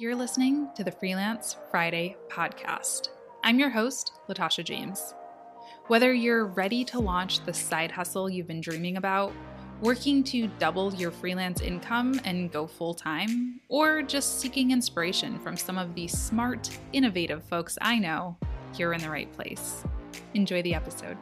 You're listening to the Freelance Friday podcast. I'm your host, Latasha James. Whether you're ready to launch the side hustle you've been dreaming about, working to double your freelance income and go full time, or just seeking inspiration from some of the smart, innovative folks I know, you're in the right place. Enjoy the episode.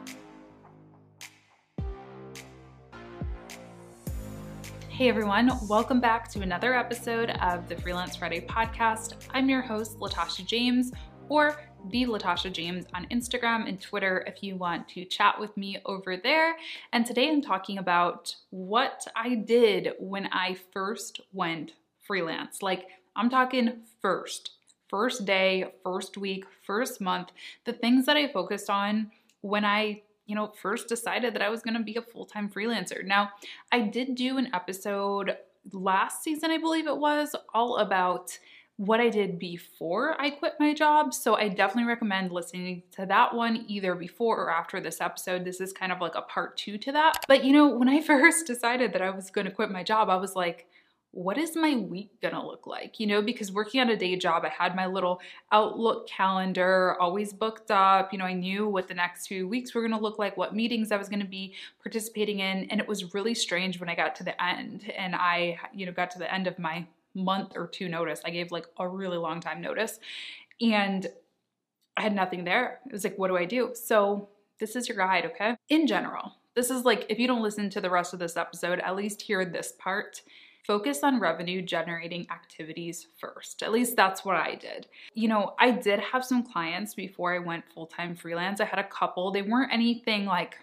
Hey everyone, welcome back to another episode of the Freelance Friday podcast. I'm your host, Latasha James, or the Latasha James on Instagram and Twitter if you want to chat with me over there. And today I'm talking about what I did when I first went freelance. Like, I'm talking first, first day, first week, first month, the things that I focused on when I you know, first decided that I was going to be a full time freelancer. Now, I did do an episode last season, I believe it was, all about what I did before I quit my job. So I definitely recommend listening to that one either before or after this episode. This is kind of like a part two to that. But you know, when I first decided that I was going to quit my job, I was like, what is my week gonna look like? You know, because working at a day job, I had my little Outlook calendar always booked up. You know, I knew what the next few weeks were gonna look like, what meetings I was gonna be participating in. And it was really strange when I got to the end and I, you know, got to the end of my month or two notice. I gave like a really long time notice and I had nothing there. It was like, what do I do? So, this is your guide, okay? In general, this is like, if you don't listen to the rest of this episode, at least hear this part focus on revenue generating activities first. At least that's what I did. You know, I did have some clients before I went full time freelance. I had a couple, they weren't anything like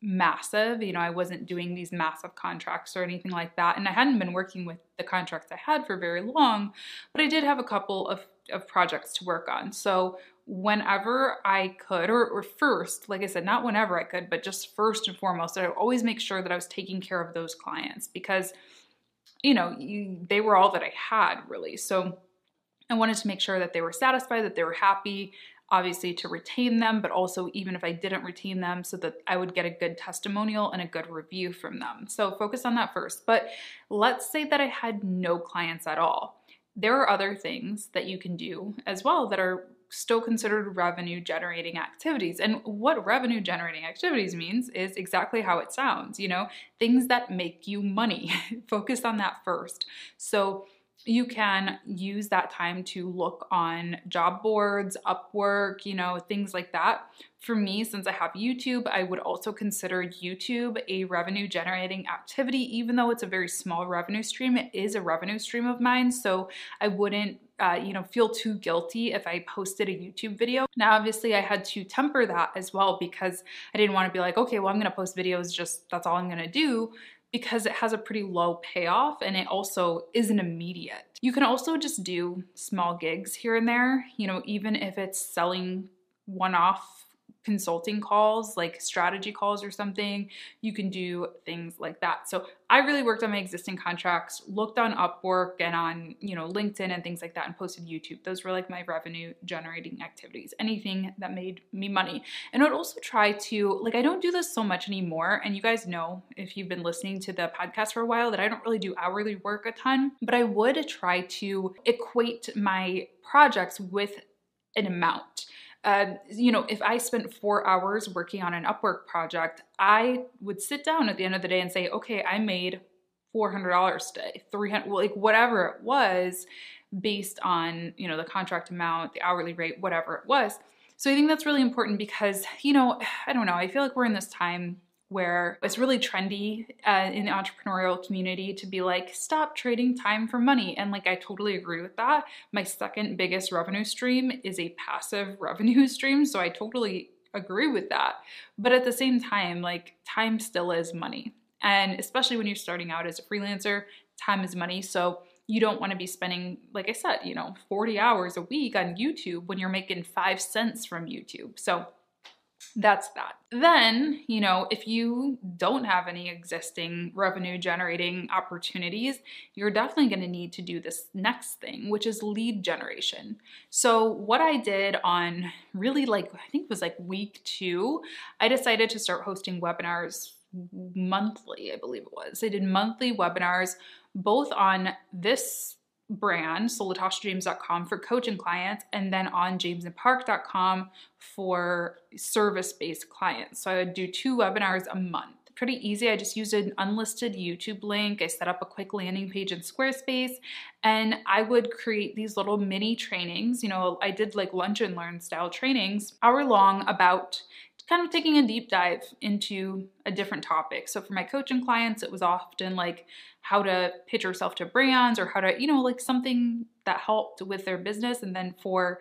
massive. You know, I wasn't doing these massive contracts or anything like that. And I hadn't been working with the contracts I had for very long, but I did have a couple of, of projects to work on. So whenever I could, or, or, first, like I said, not whenever I could, but just first and foremost, I would always make sure that I was taking care of those clients because you know, you, they were all that I had really. So I wanted to make sure that they were satisfied, that they were happy, obviously to retain them, but also even if I didn't retain them, so that I would get a good testimonial and a good review from them. So focus on that first. But let's say that I had no clients at all. There are other things that you can do as well that are still considered revenue generating activities. And what revenue generating activities means is exactly how it sounds, you know, things that make you money. Focus on that first. So you can use that time to look on job boards, Upwork, you know, things like that. For me, since I have YouTube, I would also consider YouTube a revenue generating activity, even though it's a very small revenue stream. It is a revenue stream of mine. So I wouldn't uh, you know, feel too guilty if I posted a YouTube video. Now, obviously, I had to temper that as well because I didn't want to be like, okay, well, I'm going to post videos, just that's all I'm going to do because it has a pretty low payoff and it also isn't immediate. You can also just do small gigs here and there, you know, even if it's selling one off consulting calls, like strategy calls or something. You can do things like that. So I really worked on my existing contracts, looked on Upwork and on, you know, LinkedIn and things like that and posted YouTube. Those were like my revenue generating activities, anything that made me money. And I would also try to, like, I don't do this so much anymore. And you guys know if you've been listening to the podcast for a while that I don't really do hourly work a ton, but I would try to equate my projects with an amount. Uh, you know, if I spent four hours working on an Upwork project, I would sit down at the end of the day and say, okay, I made $400 today, 300, like whatever it was based on, you know, the contract amount, the hourly rate, whatever it was. So I think that's really important because, you know, I don't know, I feel like we're in this time where it's really trendy uh, in the entrepreneurial community to be like, stop trading time for money. And like, I totally agree with that. My second biggest revenue stream is a passive revenue stream. So I totally agree with that. But at the same time, like, time still is money. And especially when you're starting out as a freelancer, time is money. So you don't want to be spending, like I said, you know, 40 hours a week on YouTube when you're making five cents from YouTube. So that's that. Then, you know, if you don't have any existing revenue generating opportunities, you're definitely going to need to do this next thing, which is lead generation. So, what I did on really like, I think it was like week two, I decided to start hosting webinars monthly, I believe it was. I did monthly webinars both on this brand, so latashajames.com for coaching clients, and then on jamesandpark.com for service based clients. So I would do two webinars a month. Pretty easy. I just used an unlisted YouTube link. I set up a quick landing page in Squarespace, and I would create these little mini trainings. You know, I did like lunch and learn style trainings, hour long, about kind of taking a deep dive into a different topic. So for my coaching clients, it was often like how to pitch yourself to brands or how to, you know, like something that helped with their business. And then for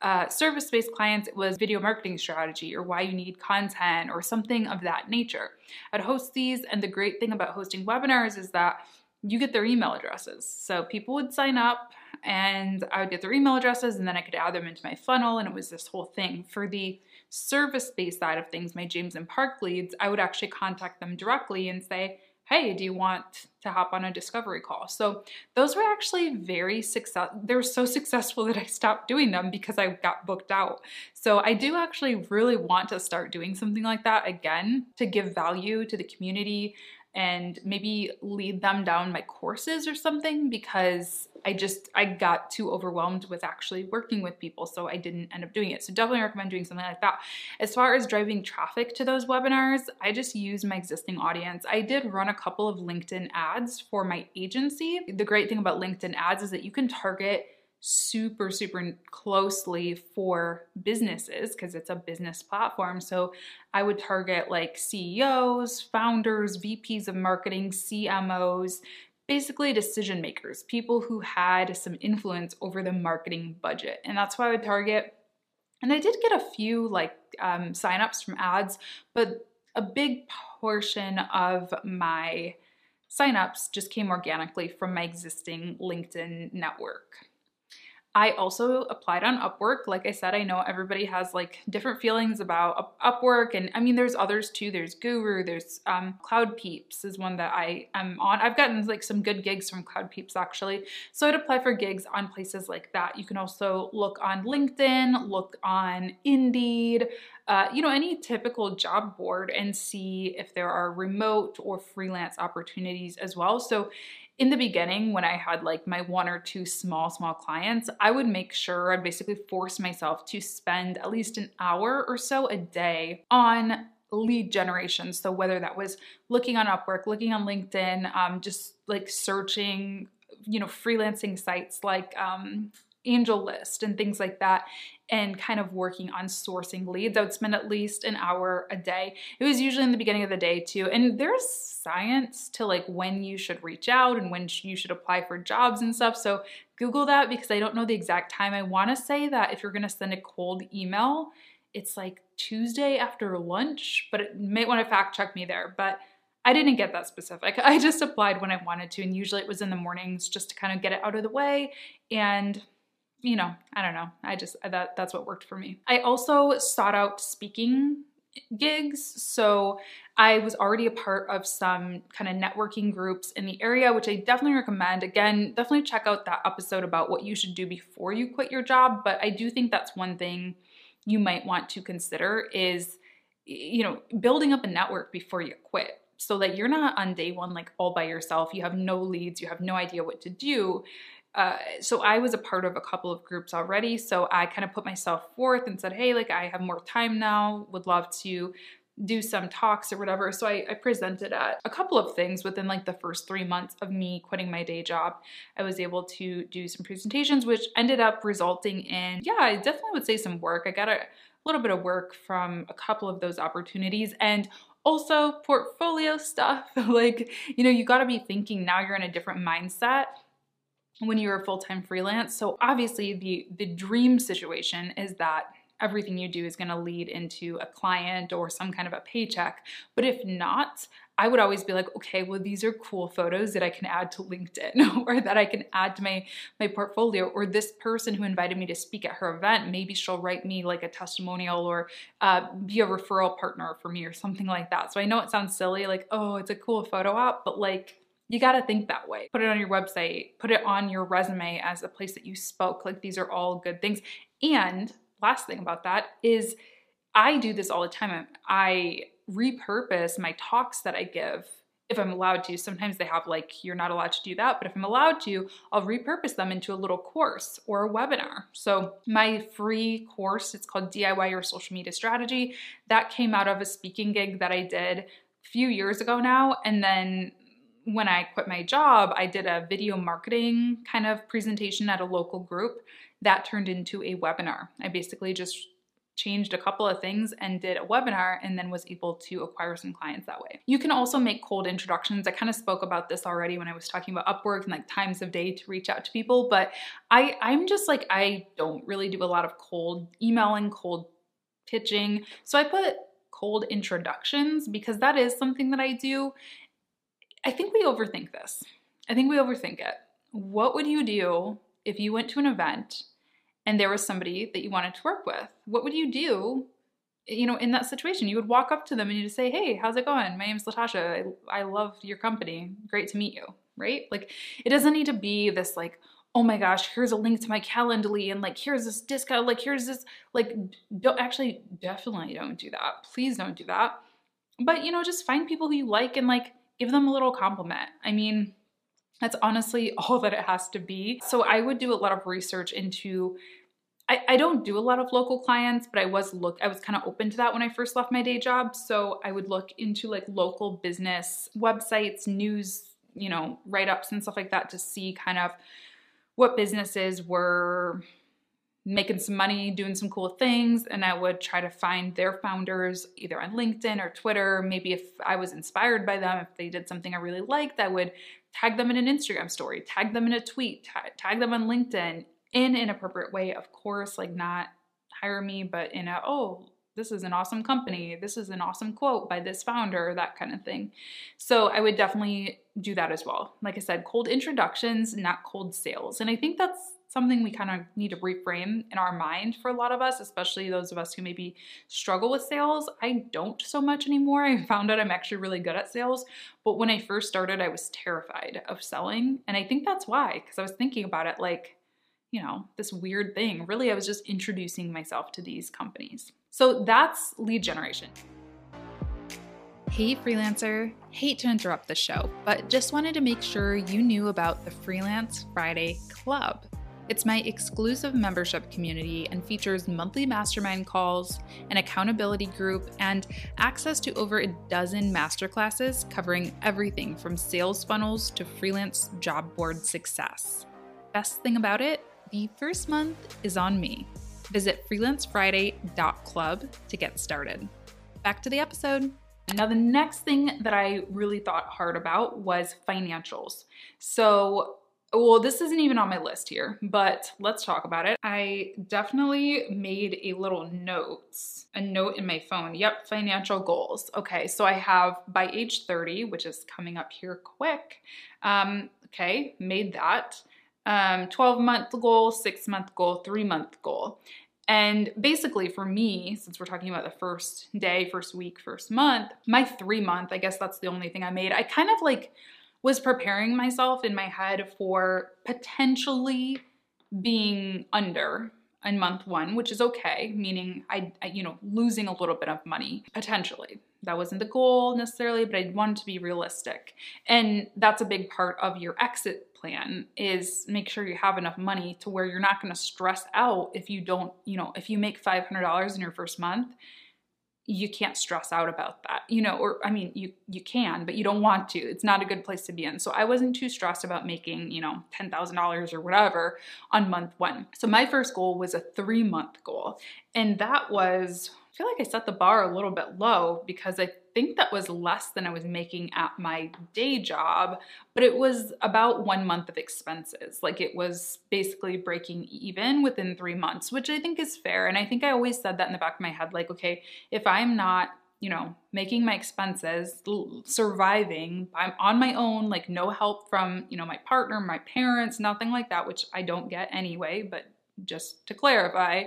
uh, service based clients, it was video marketing strategy or why you need content or something of that nature. I'd host these, and the great thing about hosting webinars is that you get their email addresses. So people would sign up and I would get their email addresses and then I could add them into my funnel and it was this whole thing. For the service-based side of things, my James and Park leads, I would actually contact them directly and say, hey, do you want to hop on a discovery call? So those were actually very success. They were so successful that I stopped doing them because I got booked out. So I do actually really want to start doing something like that again to give value to the community and maybe lead them down my courses or something because I just I got too overwhelmed with actually working with people so I didn't end up doing it. So definitely recommend doing something like that. As far as driving traffic to those webinars, I just use my existing audience. I did run a couple of LinkedIn ads for my agency. The great thing about LinkedIn ads is that you can target super, super closely for businesses because it's a business platform. So I would target like CEOs, founders, VPs of marketing, CMOs, basically decision makers, people who had some influence over the marketing budget. And that's why I would target. And I did get a few like um, signups from ads, but a big portion of my signups just came organically from my existing LinkedIn network. I also applied on Upwork. Like I said, I know everybody has like different feelings about Upwork, and I mean, there's others too. There's Guru, there's um, CloudPeeps is one that I am on. I've gotten like some good gigs from CloudPeeps actually. So I'd apply for gigs on places like that. You can also look on LinkedIn, look on Indeed, uh, you know, any typical job board and see if there are remote or freelance opportunities as well. So in the beginning when i had like my one or two small small clients i would make sure i'd basically force myself to spend at least an hour or so a day on lead generation so whether that was looking on upwork looking on linkedin um, just like searching you know freelancing sites like um, AngelList and things like that and kind of working on sourcing leads. I would spend at least an hour a day. It was usually in the beginning of the day too. And there's science to like when you should reach out and when you should apply for jobs and stuff. So Google that because I don't know the exact time. I want to say that if you're going to send a cold email, it's like Tuesday after lunch, but it may want to fact check me there. But I didn't get that specific. I just applied when I wanted to, and usually it was in the mornings just to kind of get it out of the way and you know, I don't know. I just that that's what worked for me. I also sought out speaking gigs. So I was already a part of some kind of networking groups in the area, which I definitely recommend. Again, definitely check out that episode about what you should do before you quit your job. But I do think that's one thing you might want to consider is, you know, building up a network before you quit so that you're not on day one like all by yourself. You have no leads, you have no idea what to do uh, so I was a part of a couple of groups already. So I kind of put myself forth and said, hey, like I have more time now, would love to do some talks or whatever. So I, I, presented at a couple of things within like the first three months of me quitting my day job. I was able to do some presentations, which ended up resulting in, yeah, I definitely would say some work. I got a little bit of work from a couple of those opportunities. And also portfolio stuff. like, you know, you got to be thinking now you're in a different mindset when you're a full-time freelance. So obviously the the dream situation is that everything you do is going to lead into a client or some kind of a paycheck. But if not, I would always be like, okay, well, these are cool photos that I can add to LinkedIn or that I can add to my, my portfolio. Or this person who invited me to speak at her event, maybe she'll write me like a testimonial or uh, be a referral partner for me or something like that. So I know it sounds silly, like, oh, it's a cool photo op, but like, you got to think that way. Put it on your website, put it on your resume as a place that you spoke. Like these are all good things. And last thing about that is I do this all the time. I repurpose my talks that I give if I'm allowed to. Sometimes they have like, you're not allowed to do that, but if I'm allowed to, I'll repurpose them into a little course or a webinar. So, my free course, it's called DIY Your Social Media Strategy, that came out of a speaking gig that I did a few years ago now. And then when I quit my job, I did a video marketing kind of presentation at a local group that turned into a webinar. I basically just changed a couple of things and did a webinar and then was able to acquire some clients that way. You can also make cold introductions. I kind of spoke about this already when I was talking about Upwork and like times of day to reach out to people, but I I'm just like I don't really do a lot of cold emailing, cold pitching. So I put cold introductions because that is something that I do. I think we overthink this. I think we overthink it. What would you do if you went to an event and there was somebody that you wanted to work with, what would you do? You know, in that situation, you would walk up to them and you'd say, Hey, how's it going? My name's Latasha. I, I love your company. Great to meet you. Right? Like, it doesn't need to be this, like, oh my gosh, here's a link to my Calendly and like here's this discount, like here's this, like don't actually definitely don't do that. Please don't do that. But you know, just find people who you like and like give them a little compliment. I mean, that's honestly all that it has to be. So I would do a lot of research into I, I don't do a lot of local clients, but I was look I was kind of open to that when I first left my day job. So I would look into like local business websites, news, you know, write-ups and stuff like that to see kind of what businesses were making some money, doing some cool things, and I would try to find their founders either on LinkedIn or Twitter. Maybe if I was inspired by them, if they did something I really liked, I would tag them in an Instagram story, tag them in a tweet, tag them on LinkedIn in an appropriate way, of course, like not hire me, but in a, oh, this is an awesome company, this is an awesome quote by this founder, that kind of thing. So I would definitely do that as well. Like I said, cold introductions, not cold sales. And I think that's something we kind of need to reframe in our mind for a lot of us, especially those of us who maybe struggle with sales. I don't so much anymore. I found out I'm actually really good at sales. But when I first started, I was terrified of selling. And I think that's why, because I was thinking about it like, you know, this weird thing. Really, I was just introducing myself to these companies. So that's lead generation. Hey, freelancer. Hate to interrupt the show, but just wanted to make sure you knew about the Freelance Friday Club. It's my exclusive membership community and features monthly mastermind calls, an accountability group, and access to over a dozen masterclasses covering everything from sales funnels to freelance job board success. Best thing about it, the first month is on me. Visit freelancefriday.club to get started. Back to the episode. Now, the next thing that I really thought hard about was financials. So, well, this isn't even on my list here, but let's talk about it. I definitely made a little notes, a note in my phone. Yep, financial goals. Okay, so I have by age 30, which is coming up here quick. Um, okay, made that. Um, 12 month goal, six month goal, three month goal. And basically, for me, since we're talking about the first day, first week, first month, my three month, I guess that's the only thing I made. I kind of like was preparing myself in my head for potentially being under in month one, which is okay, meaning I, I, you know, losing a little bit of money potentially. That wasn't the goal necessarily, but I wanted to be realistic. And that's a big part of your exit plan is make sure you have enough money to where you're not going to stress out if you don't, you know, if you make $500 in your first month you can't stress out about that you know or i mean you you can but you don't want to. It's not a good place to be in. So i wasn't too stressed about making you know $10000 or whatever on month one. So my first goal was a three month goal. And that was I feel like I set the bar a little bit low because I think that was less than I was making at my day job, but it was about one month of expenses. Like it was basically breaking even within three months, which I think is fair. And I think I always said that in the back of my head like, okay, if I'm not you know, making my expenses, surviving, I'm on my own, like no help from, you know, my partner, my parents, nothing like that, which I don't get anyway, but just to clarify,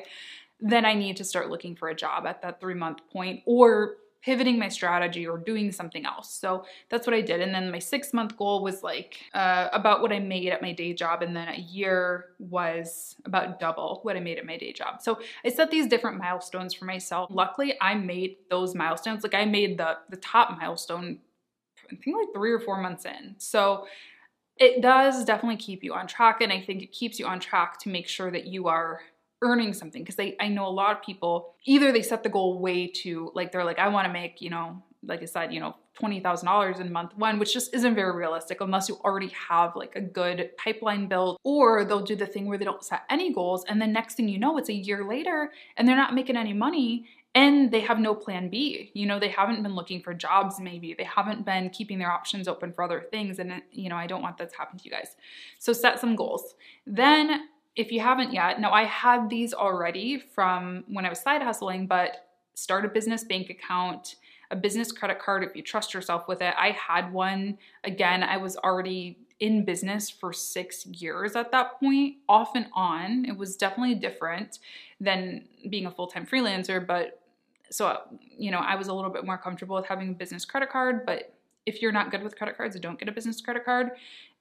then I need to start looking for a job at that three month point or pivoting my strategy or doing something else. So that's what I did. And then my six month goal was like uh, about what I made at my day job. And then a year was about double what I made at my day job. So I set these different milestones for myself. Luckily, I made those milestones. Like I made the, the top milestone I think like three or four months in. So it does definitely keep you on track. And I think it keeps you on track to make sure that you are earning something. Because I, I know a lot of people either they set the goal way too, like they're like, I want to make, you know, like I said, you know, $20,000 in month one, which just isn't very realistic unless you already have like a good pipeline built, or they'll do the thing where they don't set any goals. And then next thing you know, it's a year later and they're not making any money and they have no plan B. You know, they haven't been looking for jobs, maybe. They haven't been keeping their options open for other things. And, you know, I don't want that to happen to you guys. So set some goals. Then, if you haven't yet, now I had these already from when I was side hustling, but start a business bank account, a business credit card if you trust yourself with it. I had one. Again, I was already in business for six years at that point, off and on. It was definitely different than being a full time freelancer, but so you know i was a little bit more comfortable with having a business credit card but if you're not good with credit cards don't get a business credit card.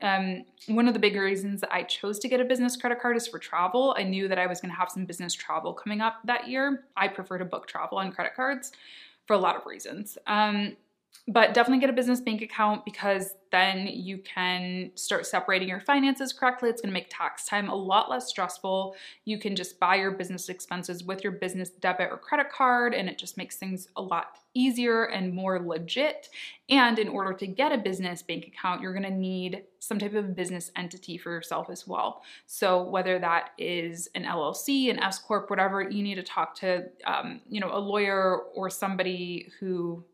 Um, one of the big reasons that i chose to get a business credit card is for travel. I knew that i was going to have some business travel coming up that year. I prefer to book travel on credit cards for a lot of reasons. Um, but definitely get a business bank account because then you can start separating your finances correctly. It's gonna make tax time a lot less stressful. You can just buy your business expenses with your business debit or credit card, and it just makes things a lot easier and more legit. And in order to get a business bank account, you're gonna need some type of business entity for yourself as well. So whether that is an LLC, an S corp, whatever, you need to talk to, um, you know, a lawyer or somebody who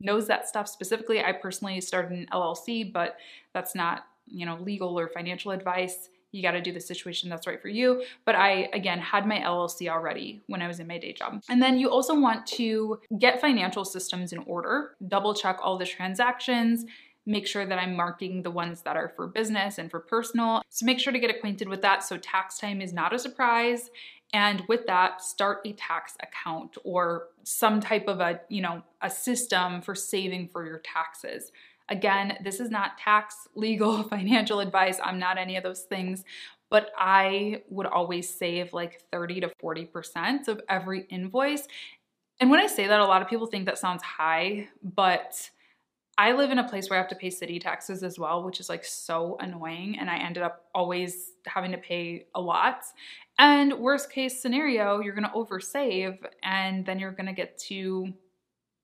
knows that stuff specifically. I personally started an LLC, but that's not, you know, legal or financial advice. You got to do the situation that's right for you. But I, again, had my LLC already when I was in my day job. And then you also want to get financial systems in order, double check all the transactions, make sure that I'm marking the ones that are for business and for personal. So make sure to get acquainted with that so tax time is not a surprise and with that start a tax account or some type of a you know a system for saving for your taxes. Again this is not tax legal financial advice. I'm not any of those things but i would always save like 30 to 40% of every invoice. And when i say that a lot of people think that sounds high but I live in a place where I have to pay city taxes as well, which is like so annoying. And I ended up always having to pay a lot. And worst case scenario, you're gonna oversave and then you're gonna get to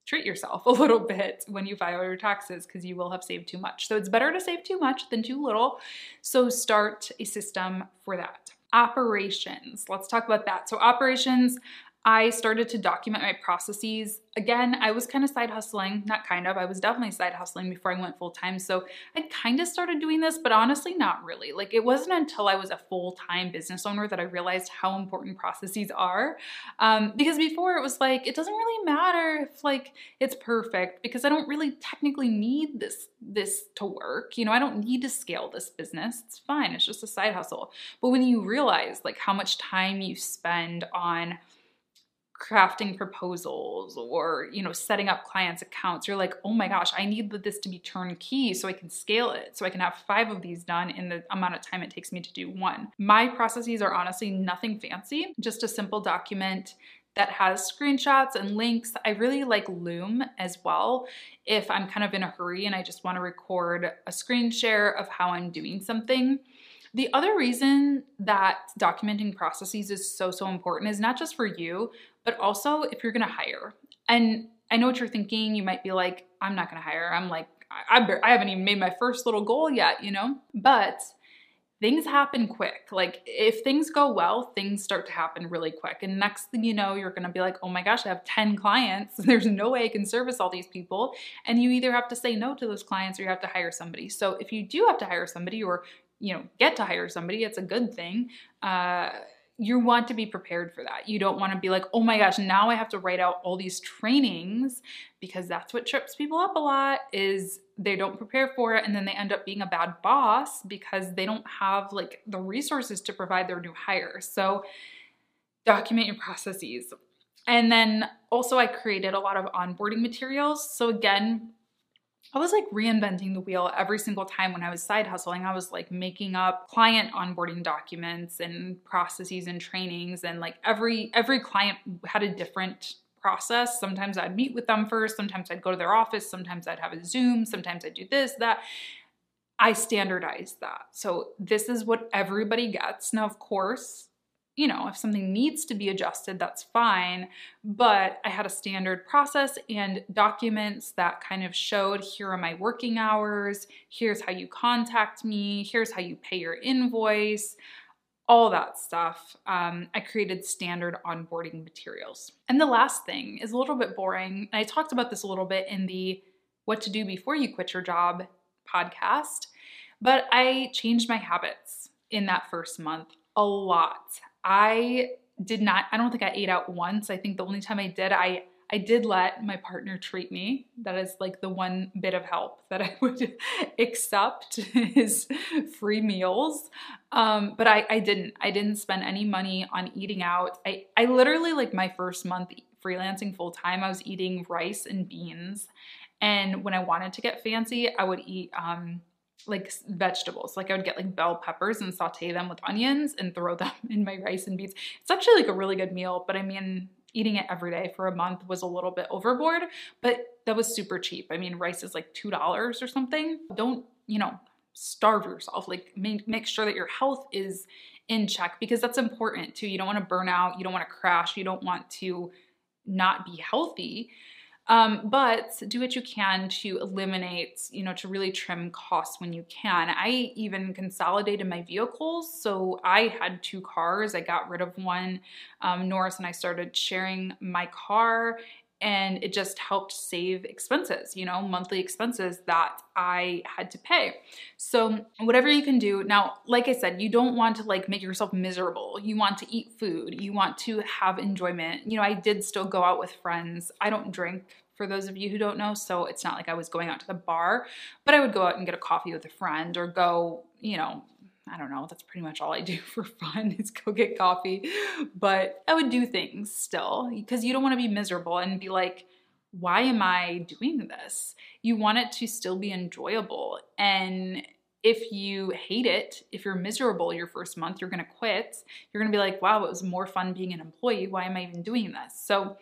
treat yourself a little bit when you file your taxes because you will have saved too much. So it's better to save too much than too little. So start a system for that. Operations, let's talk about that. So, operations, I started to document my processes. Again, I was kind of side hustling, not kind of, I was definitely side hustling before I went full time. So I kind of started doing this, but honestly, not really. Like it wasn't until I was a full time business owner that I realized how important processes are. Um, because before it was like, it doesn't really matter if like it's perfect because I don't really technically need this, this to work. You know, I don't need to scale this business. It's fine. It's just a side hustle. But when you realize like how much time you spend on crafting proposals or you know setting up clients accounts you're like oh my gosh i need this to be turnkey so i can scale it so i can have five of these done in the amount of time it takes me to do one my processes are honestly nothing fancy just a simple document that has screenshots and links. I really like Loom as well if I'm kind of in a hurry and I just want to record a screen share of how I'm doing something. The other reason that documenting processes is so, so important is not just for you, but also if you're gonna hire. And I know what you're thinking. You might be like, I'm not gonna hire. I'm like, I, I haven't even made my first little goal yet, you know? But things happen quick. Like if things go well, things start to happen really quick. And next thing you know, you're going to be like, "Oh my gosh, I have 10 clients. There's no way I can service all these people." And you either have to say no to those clients or you have to hire somebody. So if you do have to hire somebody or, you know, get to hire somebody, it's a good thing. Uh you want to be prepared for that. You don't want to be like, oh my gosh, now I have to write out all these trainings because that's what trips people up a lot is they don't prepare for it and then they end up being a bad boss because they don't have like the resources to provide their new hire. So document your processes. And then also I created a lot of onboarding materials. So again, I was like reinventing the wheel every single time when I was side hustling. I was like making up client onboarding documents and processes and trainings and like every every client had a different process. Sometimes I'd meet with them first, sometimes I'd go to their office, sometimes I'd have a Zoom, sometimes I'd do this, that. I standardized that. So this is what everybody gets. Now, of course, you know, if something needs to be adjusted, that's fine. But I had a standard process and documents that kind of showed here are my working hours, here's how you contact me, here's how you pay your invoice, all that stuff. Um, I created standard onboarding materials. And the last thing is a little bit boring. And I talked about this a little bit in the What to Do Before You Quit Your Job podcast, but I changed my habits in that first month a lot. I did not, I don't think I ate out once. I think the only time I did, I I did let my partner treat me. That is like the one bit of help that I would accept is free meals. Um, but I, I didn't. I didn't spend any money on eating out. I, I literally like my first month freelancing full time, I was eating rice and beans. And when I wanted to get fancy, I would eat um, like vegetables. Like I would get like bell peppers and saute them with onions and throw them in my rice and beans. It's actually like a really good meal, but I mean, eating it every day for a month was a little bit overboard, but that was super cheap. I mean, rice is like $2 or something. Don't, you know, starve yourself. Like make, make sure that your health is in check because that's important too. You don't want to burn out, you don't want to crash, you don't want to not be healthy. Um, but do what you can to eliminate, you know, to really trim costs when you can. I even consolidated my vehicles. So I had two cars. I got rid of one. Um, Norris and I started sharing my car and it just helped save expenses, you know, monthly expenses that I had to pay. So, whatever you can do. Now, like I said, you don't want to like make yourself miserable. You want to eat food, you want to have enjoyment. You know, I did still go out with friends. I don't drink for those of you who don't know, so it's not like I was going out to the bar, but I would go out and get a coffee with a friend or go, you know, I don't know, that's pretty much all I do for fun is go get coffee. But I would do things still because you don't want to be miserable and be like, why am I doing this? You want it to still be enjoyable. And if you hate it, if you're miserable your first month, you're going to quit. You're going to be like, wow, it was more fun being an employee. Why am I even doing this? So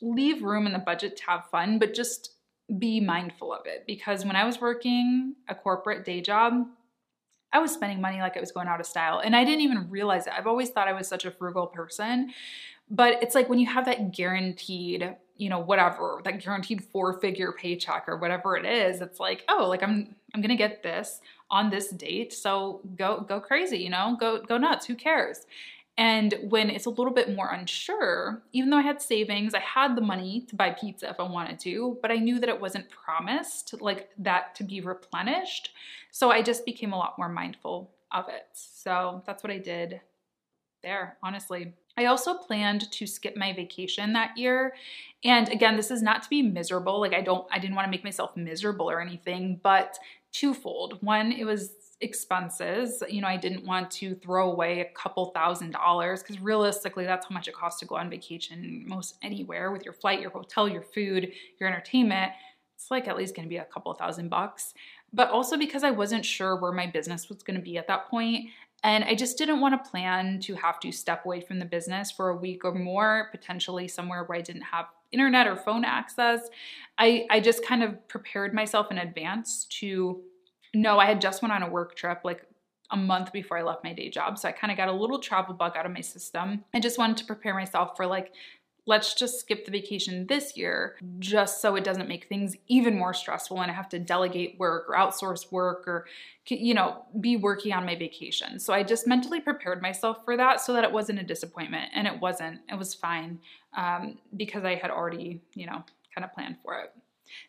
leave room in the budget to have fun, but just be mindful of it. Because when I was working a corporate day job, I was spending money like it was going out of style. And I didn't even realize it. I've always thought I was such a frugal person. But it's like when you have that guaranteed, you know, whatever, that guaranteed four-figure paycheck or whatever it is, it's like, oh, like I'm I'm gonna get this on this date. So go go crazy, you know, go go nuts. Who cares? And when it's a little bit more unsure, even though I had savings, I had the money to buy pizza if I wanted to, but I knew that it wasn't promised like that to be replenished. So I just became a lot more mindful of it. So that's what I did there, honestly. I also planned to skip my vacation that year. And again, this is not to be miserable. Like I don't I didn't want to make myself miserable or anything, but twofold. One, it was expenses. You know, I didn't want to throw away a couple thousand dollars because realistically, that's how much it costs to go on vacation most anywhere with your flight, your hotel, your food, your entertainment. It's like at least going to be a couple thousand bucks. But also because I wasn't sure where my business was going to be at that point, and I just didn't want to plan to have to step away from the business for a week or more, potentially somewhere where I didn't have internet or phone access. I, I just kind of prepared myself in advance to no, I had just went on a work trip like a month before I left my day job. So I kind of got a little travel bug out of my system. I just wanted to prepare myself for like, let's just skip the vacation this year just so it doesn't make things even more stressful and I have to delegate work or outsource work or, you know, be working on my vacation. So I just mentally prepared myself for that so that it wasn't a disappointment. And it wasn't, it was fine um, because I had already, you know, kind of planned for it.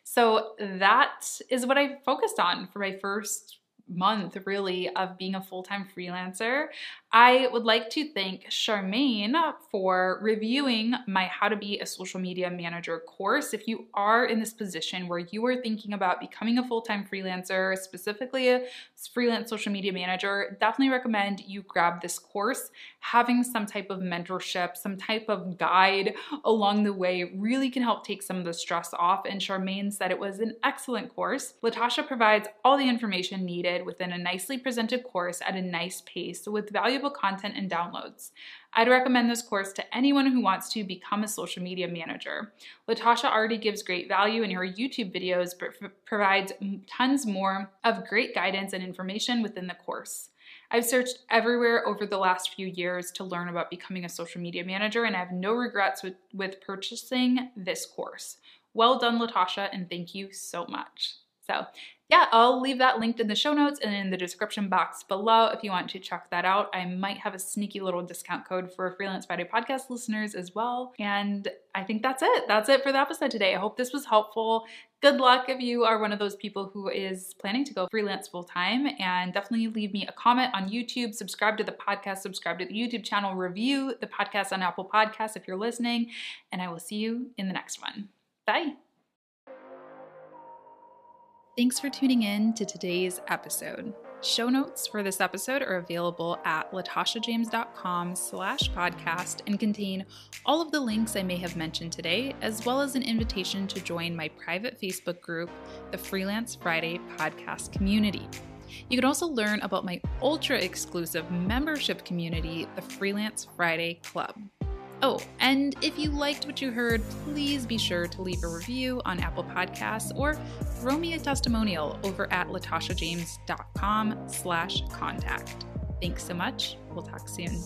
So that is what I focused on for my first month really of being a full-time freelancer. I would like to thank Charmaine for reviewing my How to Be a Social Media Manager course. If you are in this position where you are thinking about becoming a full-time freelancer, specifically freelance social media manager, definitely recommend you grab this course. Having some type of mentorship, some type of guide along the way really can help take some of the stress off. And Charmaine said it was an excellent course. Latasha provides all the information needed within a nicely presented course at a nice pace with valuable content and downloads. I'd recommend this course to anyone who wants to become a social media manager. Latasha already gives great value in her YouTube videos, but provides tons more of great guidance and information within the course. I've searched everywhere over the last few years to learn about becoming a social media manager, and I have no regrets with, with purchasing this course. Well done, Latasha, and thank you so much. So, yeah, I'll leave that linked in the show notes and in the description box below if you want to check that out. I might have a sneaky little discount code for Freelance Friday podcast listeners as well. And I think that's it. That's it for the episode today. I hope this was helpful. Good luck if you are one of those people who is planning to go freelance full time. And definitely leave me a comment on YouTube, subscribe to the podcast, subscribe to the YouTube channel, review the podcast on Apple Podcasts if you're listening. And I will see you in the next one. Bye. Thanks for tuning in to today's episode. Show notes for this episode are available at latashajames.com slash podcast and contain all of the links I may have mentioned today, as well as an invitation to join my private Facebook group, the Freelance Friday Podcast Community. You can also learn about my ultra exclusive membership community, the Freelance Friday Club. Oh, and if you liked what you heard, please be sure to leave a review on Apple Podcasts or throw me a testimonial over at latashajames.com slash contact. Thanks so much. We'll talk soon.